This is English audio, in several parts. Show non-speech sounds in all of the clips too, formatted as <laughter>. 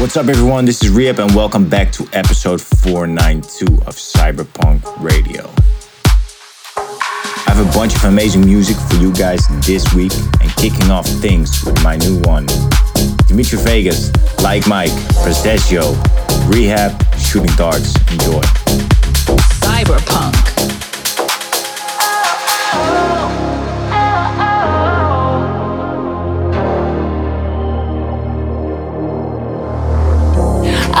What's up, everyone? This is R3HAB, and welcome back to episode 492 of Cyberpunk Radio. I have a bunch of amazing music for you guys this week, and kicking off things with my new one Dimitri Vegas, Like Mike, Prezioso, R3HAB, Shooting Darts. Enjoy. Cyberpunk.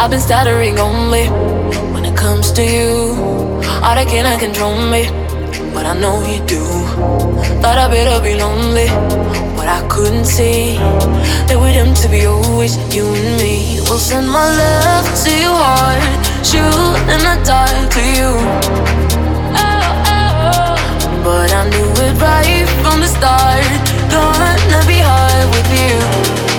I've been stuttering only when it comes to you. All that cannot control me, but I know you do. Thought I better be lonely, but I couldn't see that we're doomed to be always you and me. We'll send my love to your heart, shoot in the dark to you. Oh, oh, oh. But I knew it right from the start. Gonna be hard with you.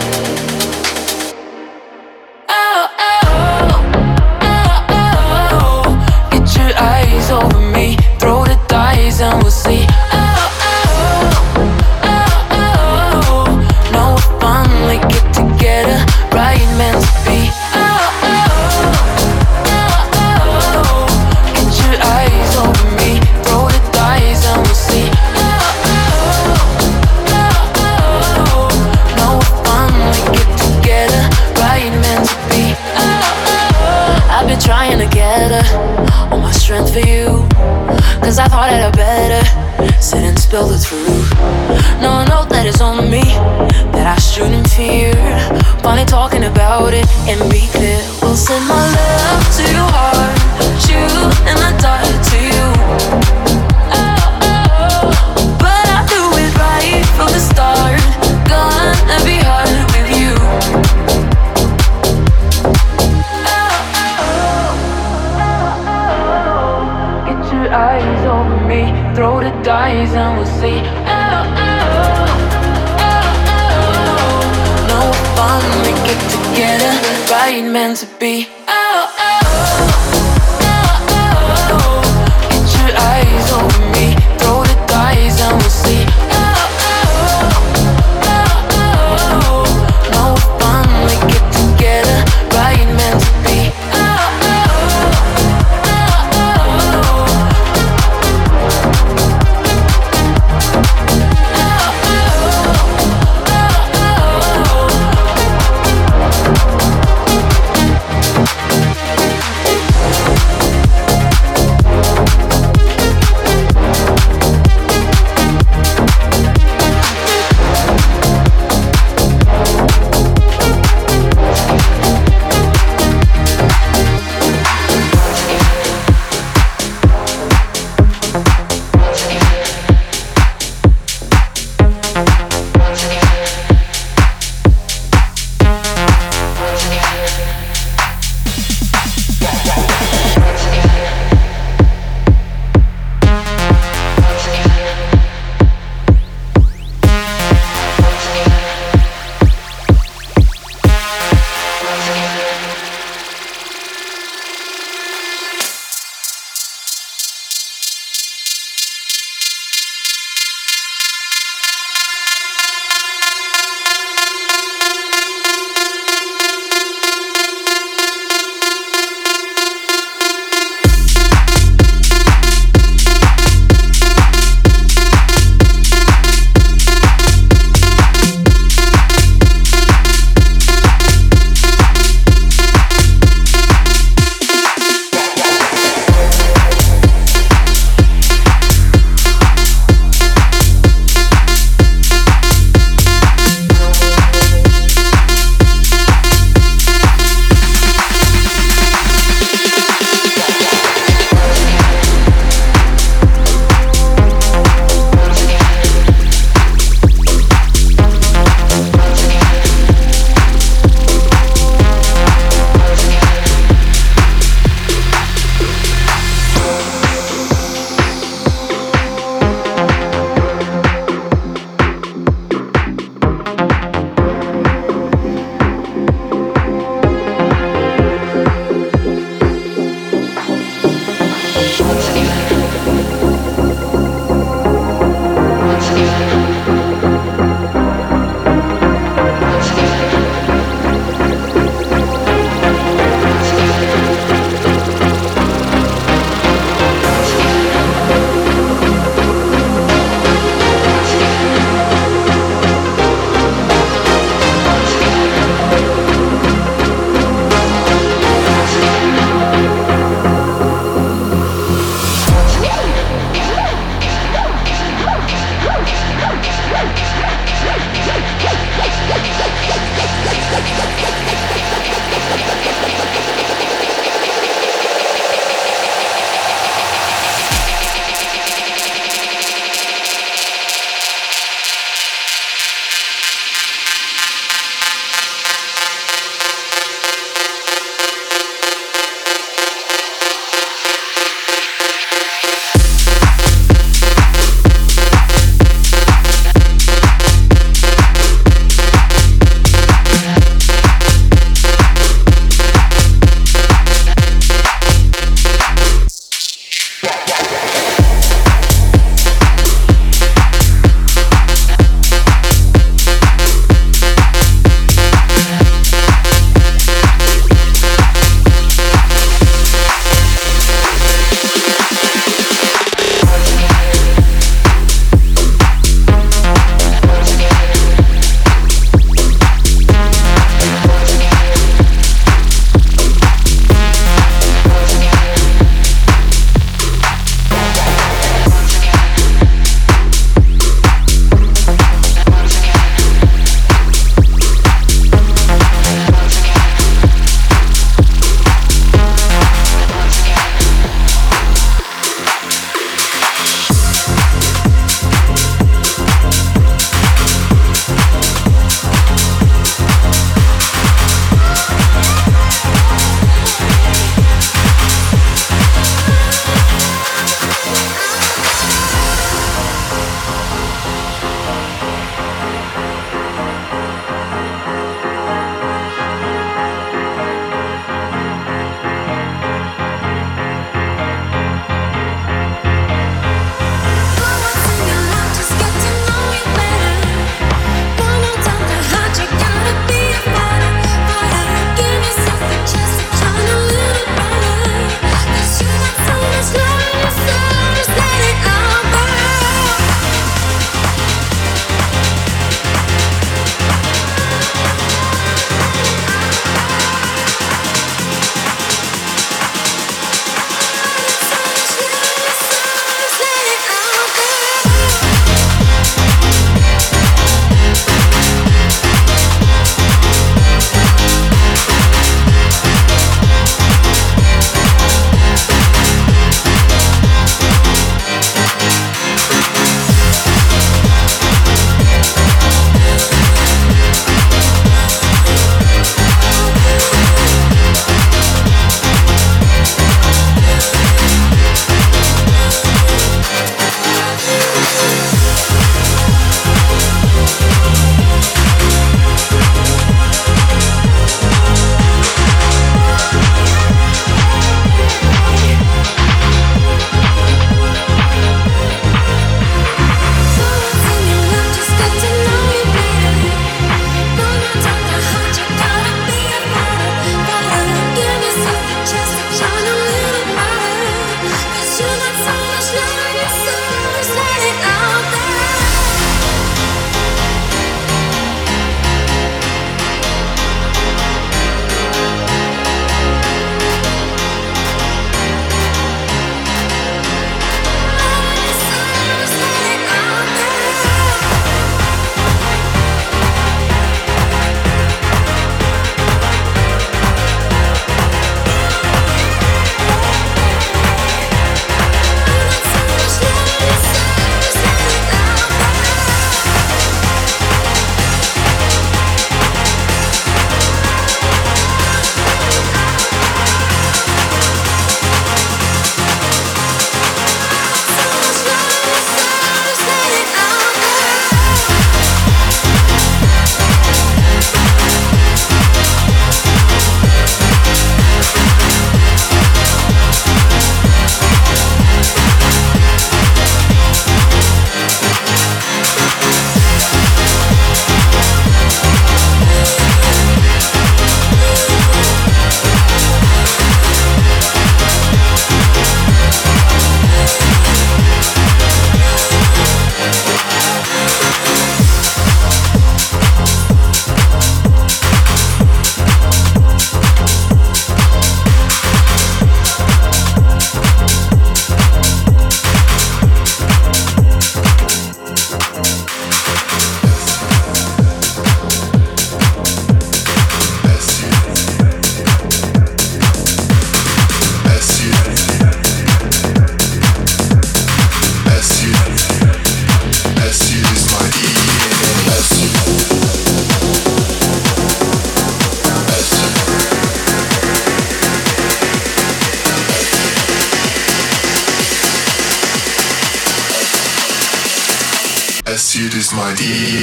deep.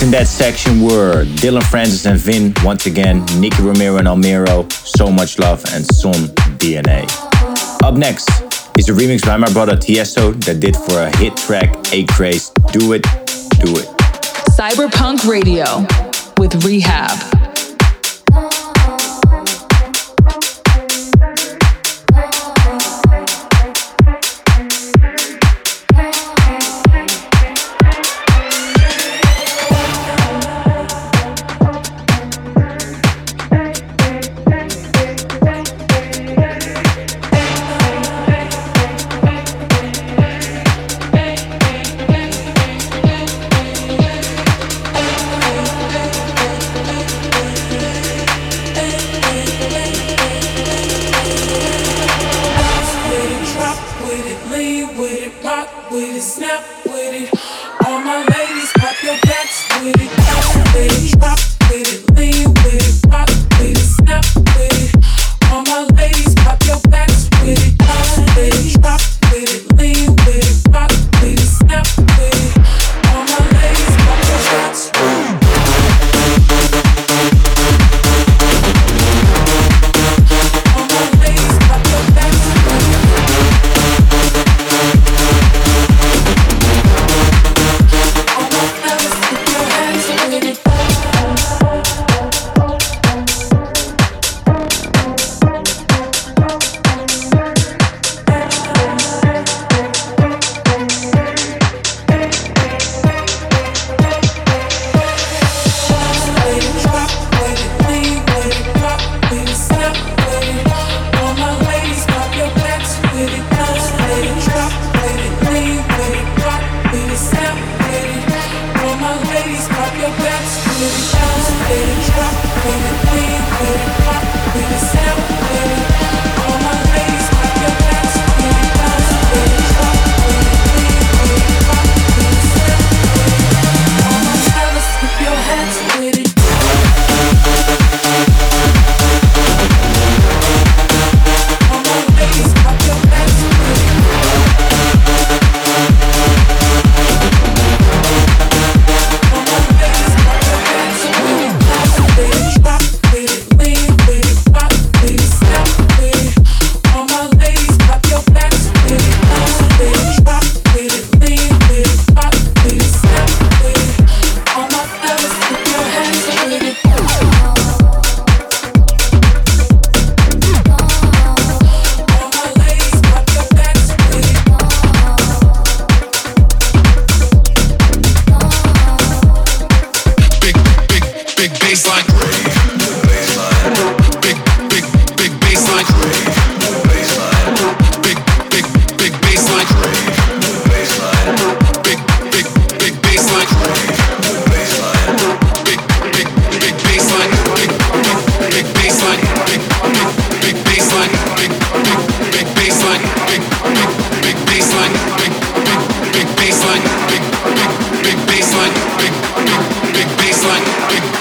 In that section were Dillon Francis and VINNE once again, Nicky Romero and Almero, So Much Love, and SÔN DNA. Up next is a remix by my brother Tiesto that did for a hit track, ACRAZE, Do It, Do It. Cyberpunk Radio with R3HAB. big, big big big.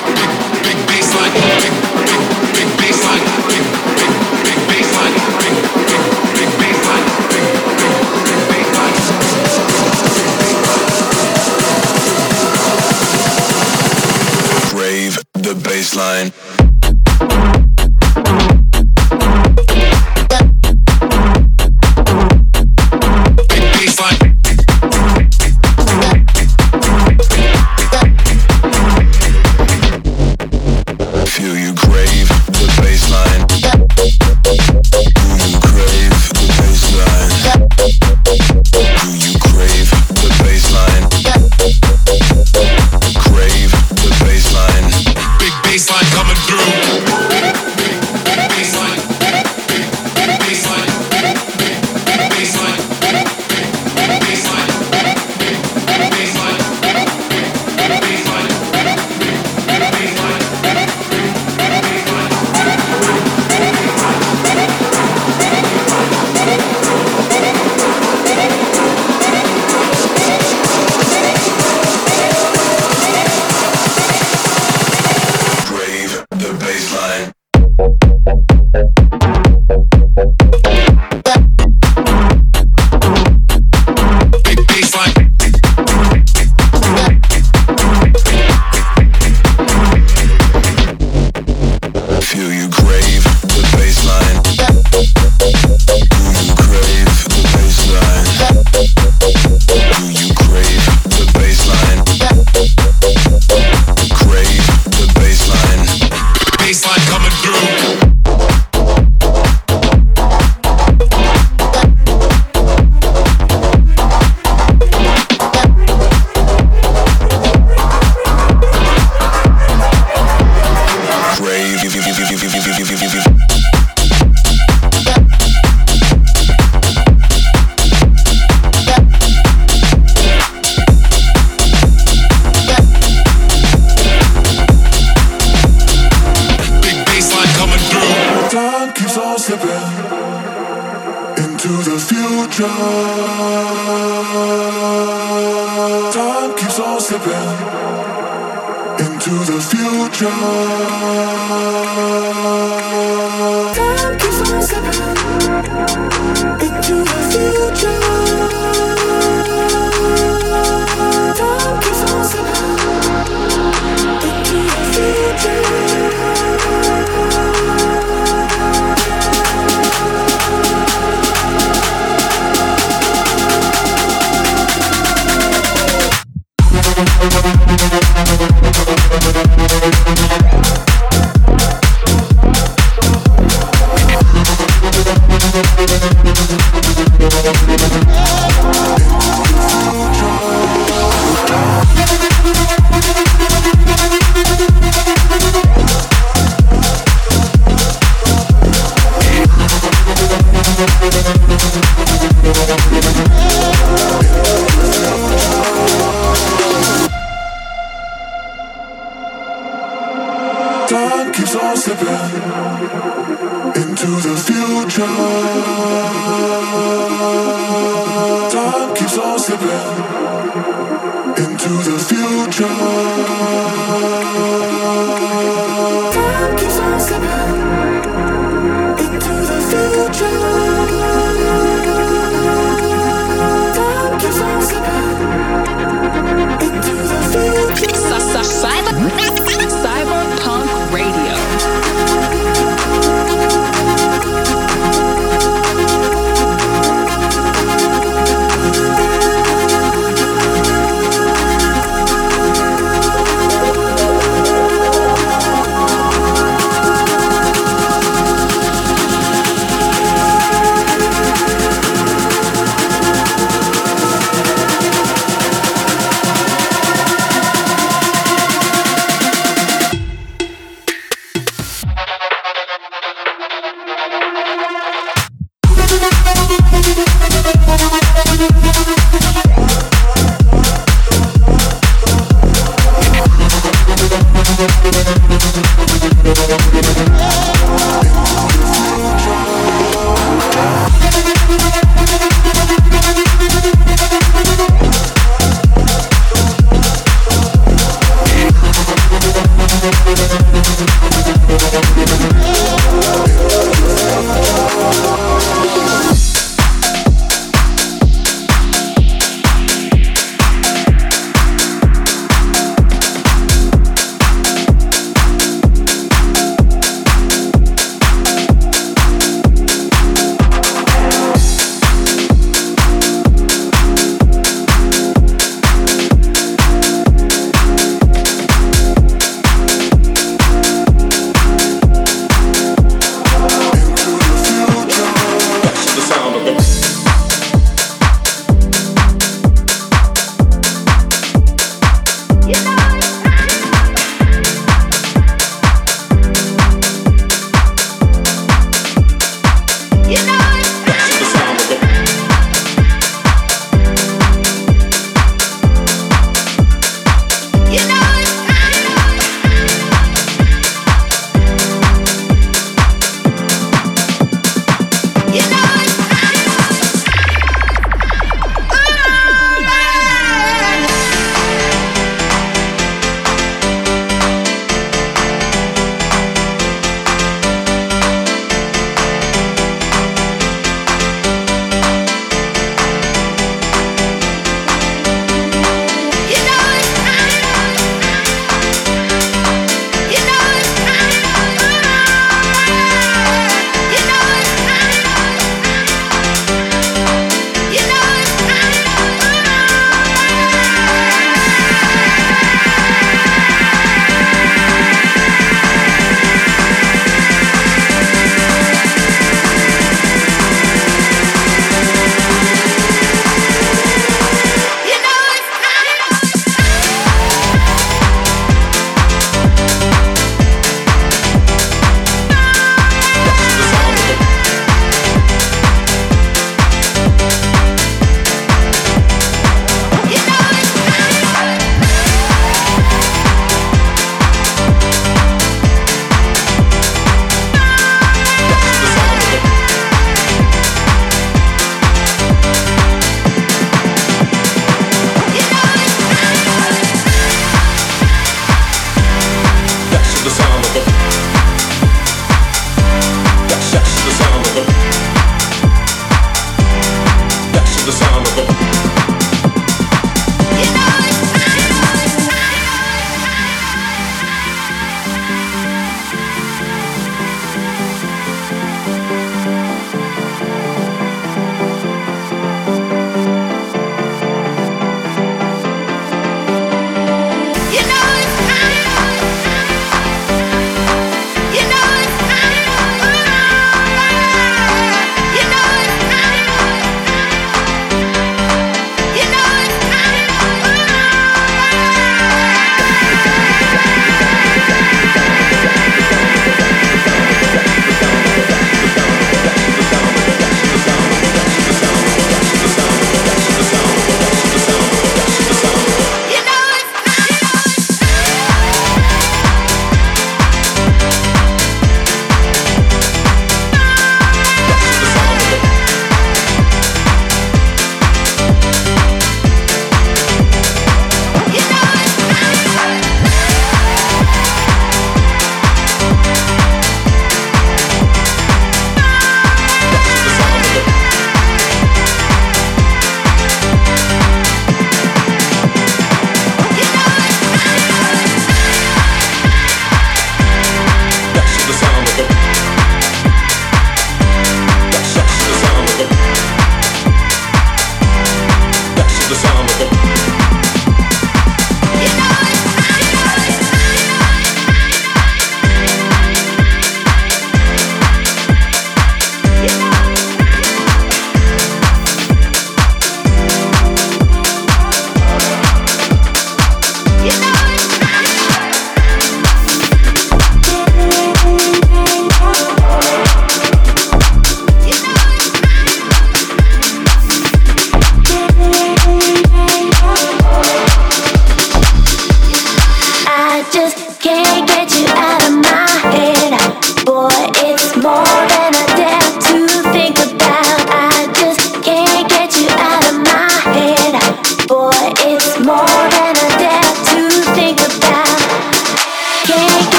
to the future.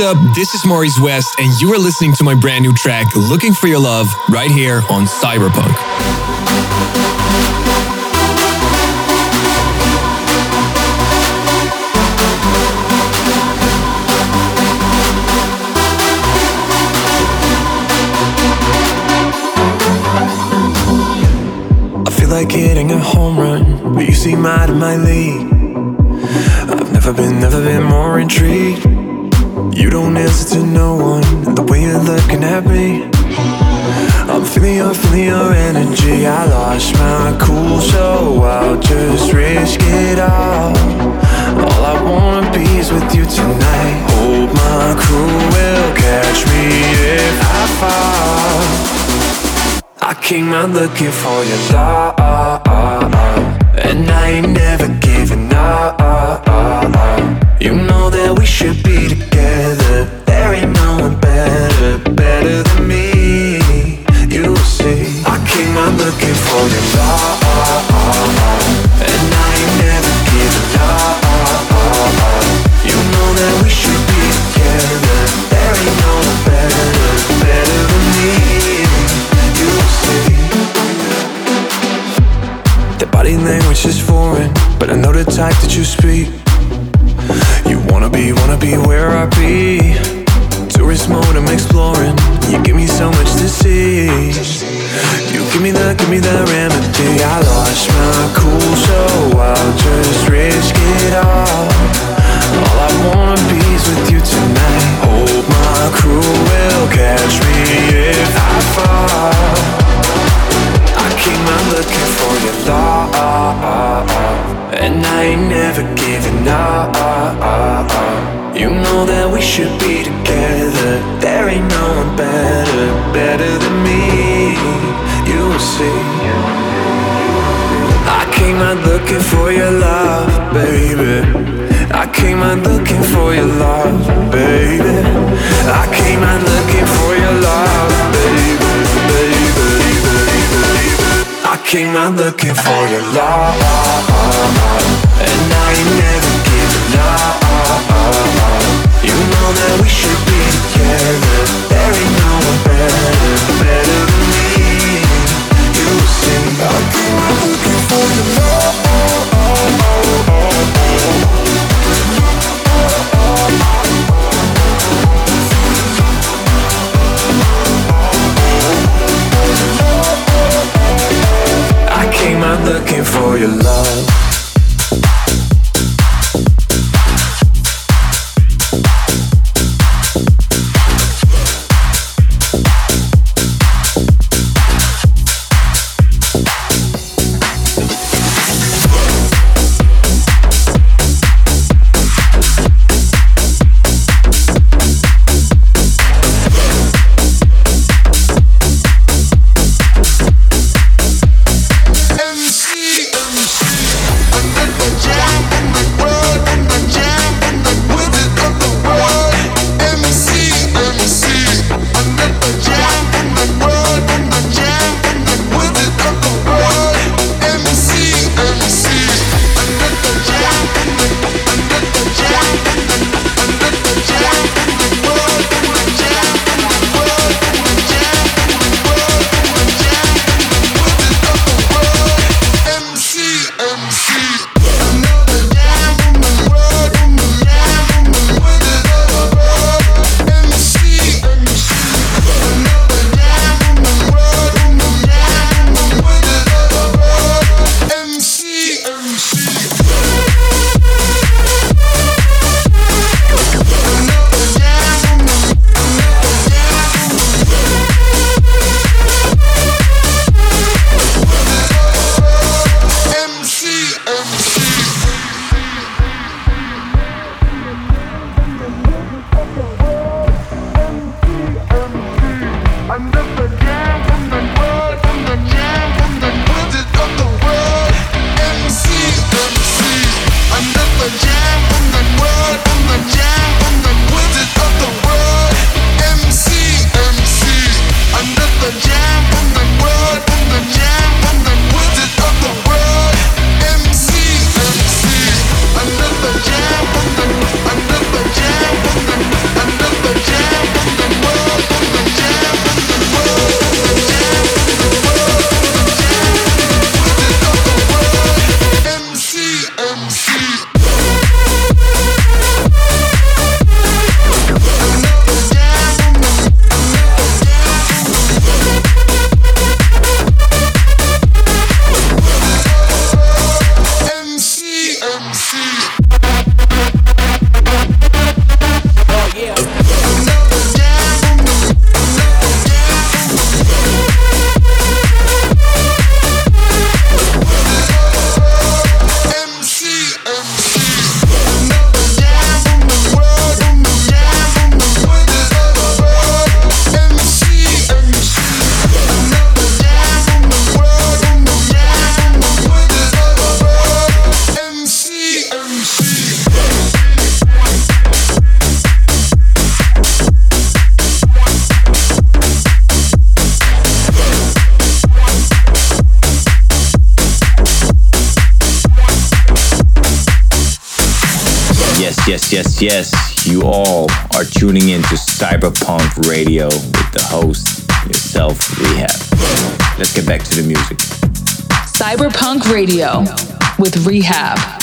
Up? This is Maurice West, and you are listening to my brand new track, Looking for Your Love, right here on Cyberpunk. I feel like hitting a home run, but you seem out of my league. I've never been, never been more intrigued. You don't answer to no one, the way you're looking at me. I'm feeling your, feeling your energy. I lost my cool, so I'll just risk it all. All I wanna be is with you tonight. Hope my crew will catch me if I fall. I came out looking for your love, and I ain't never giving up. You know that we should be together. Language is foreign, but I know the type that you speak. You wanna be, wanna be where I be. Tourist mode, I'm exploring. You give me so much to see. You give me that, give me the remedy. Looking for your love, yes. You all are tuning in to Cyberpunk Radio with the host, yourself, R3HAB. Let's get back to the music. Cyberpunk Radio with R3HAB.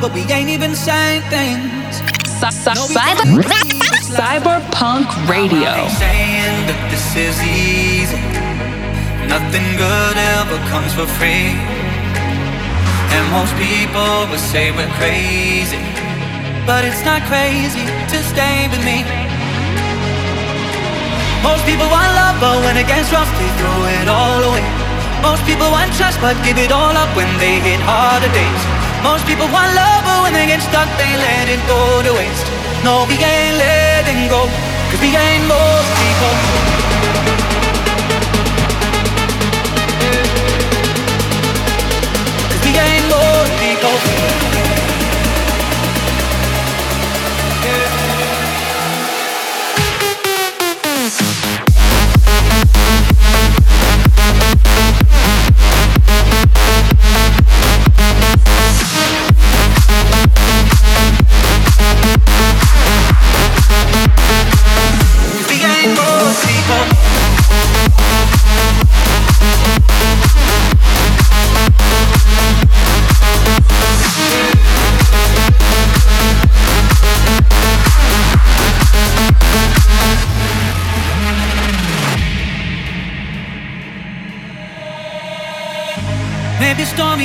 But we ain't even saying things. <laughs> Cyberpunk Radio. Saying that this is easy. Nothing good ever comes for free. And most people will say we're crazy. But it's not crazy to stay with me. Most people want love, but when it gets rough, they throw it all away. Most people want trust, but give it all up when they hit harder days. Most people want love, but when they get stuck, they let it go to waste. No, we ain't letting go, cause we ain't most people. <laughs> Cause we ain't most people.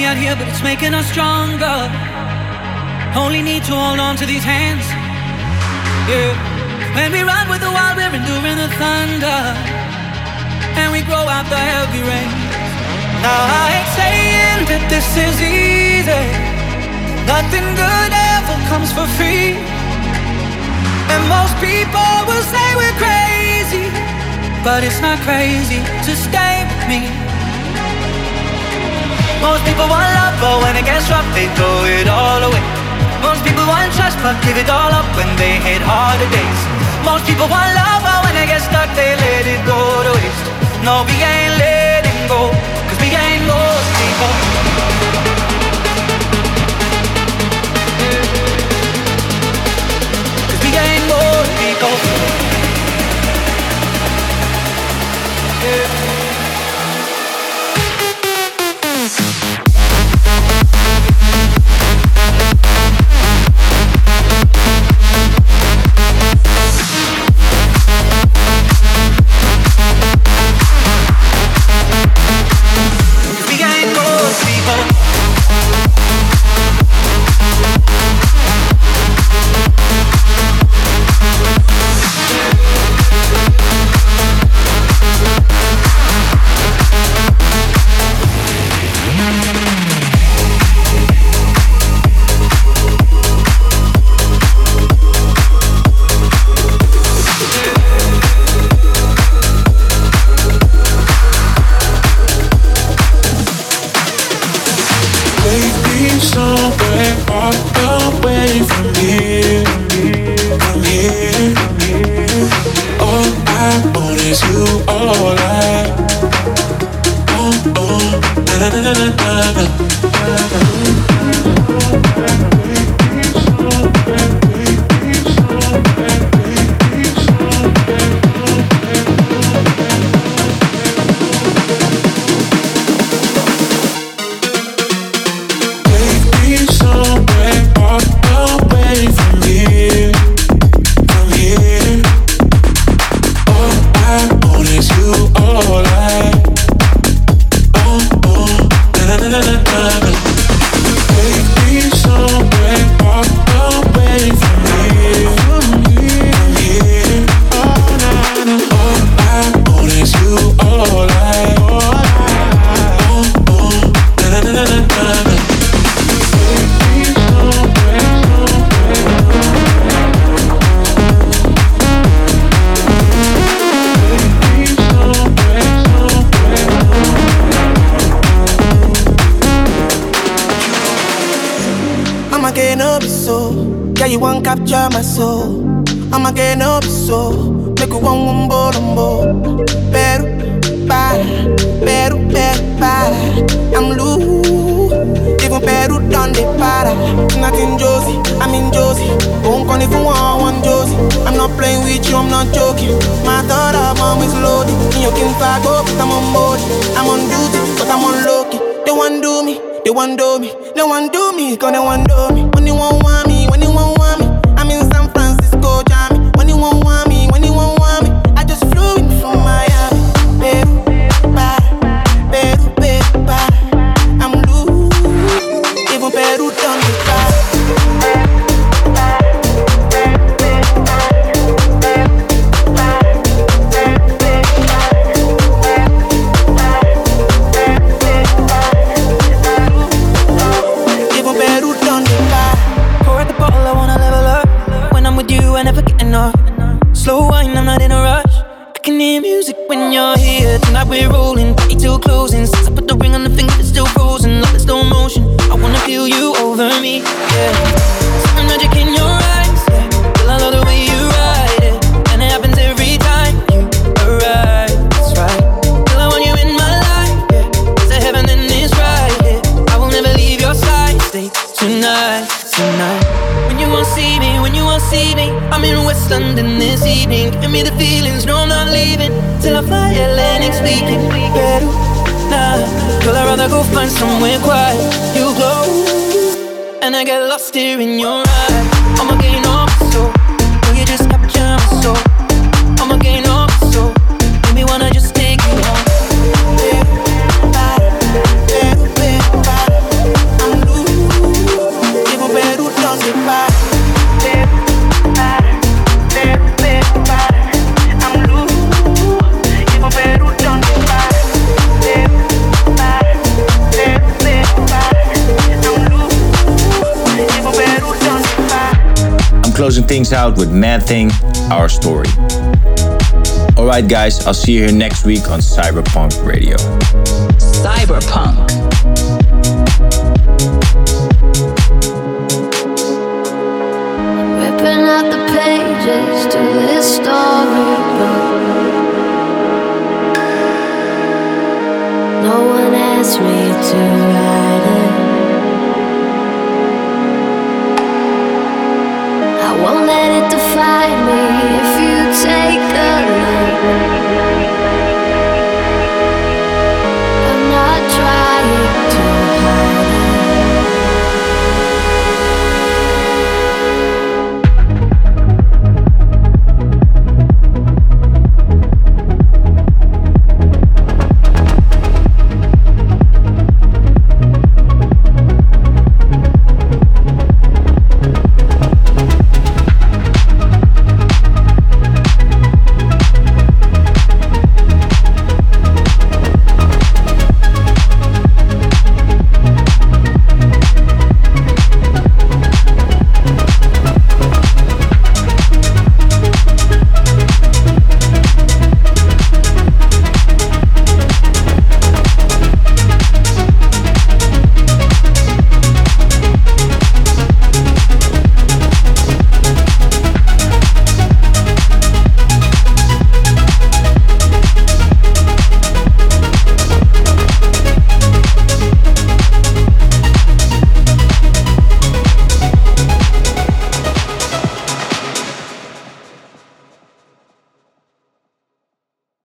Out here, but it's making us stronger. Only need to hold on to these hands. Yeah. When we run with the wild, we're enduring the thunder. And we grow out the heavy rain. Now I ain't saying that this is easy. Nothing good ever comes for free. And most people will say we're crazy. But it's not crazy to stay with me. Most people want love, but when it gets rough, they throw it all away. Most people want trust, but give it all up when they hit harder days. Most people want love, but when they get stuck, they let it go to waste. No, we ain't letting go, cause we ain't most people. Cause we ain't most people. Yeah. mode. I'm on duty, but I'm on low. They want do me, they want do me, they want do me, cause they want do me. When they want want me, when they want closing things out with MadTing, Our Story. Alright, guys, I'll see you here next week on Cyberpunk Radio. Cyberpunk. Ripping out the pages to this storybook. No one asked me to write. take the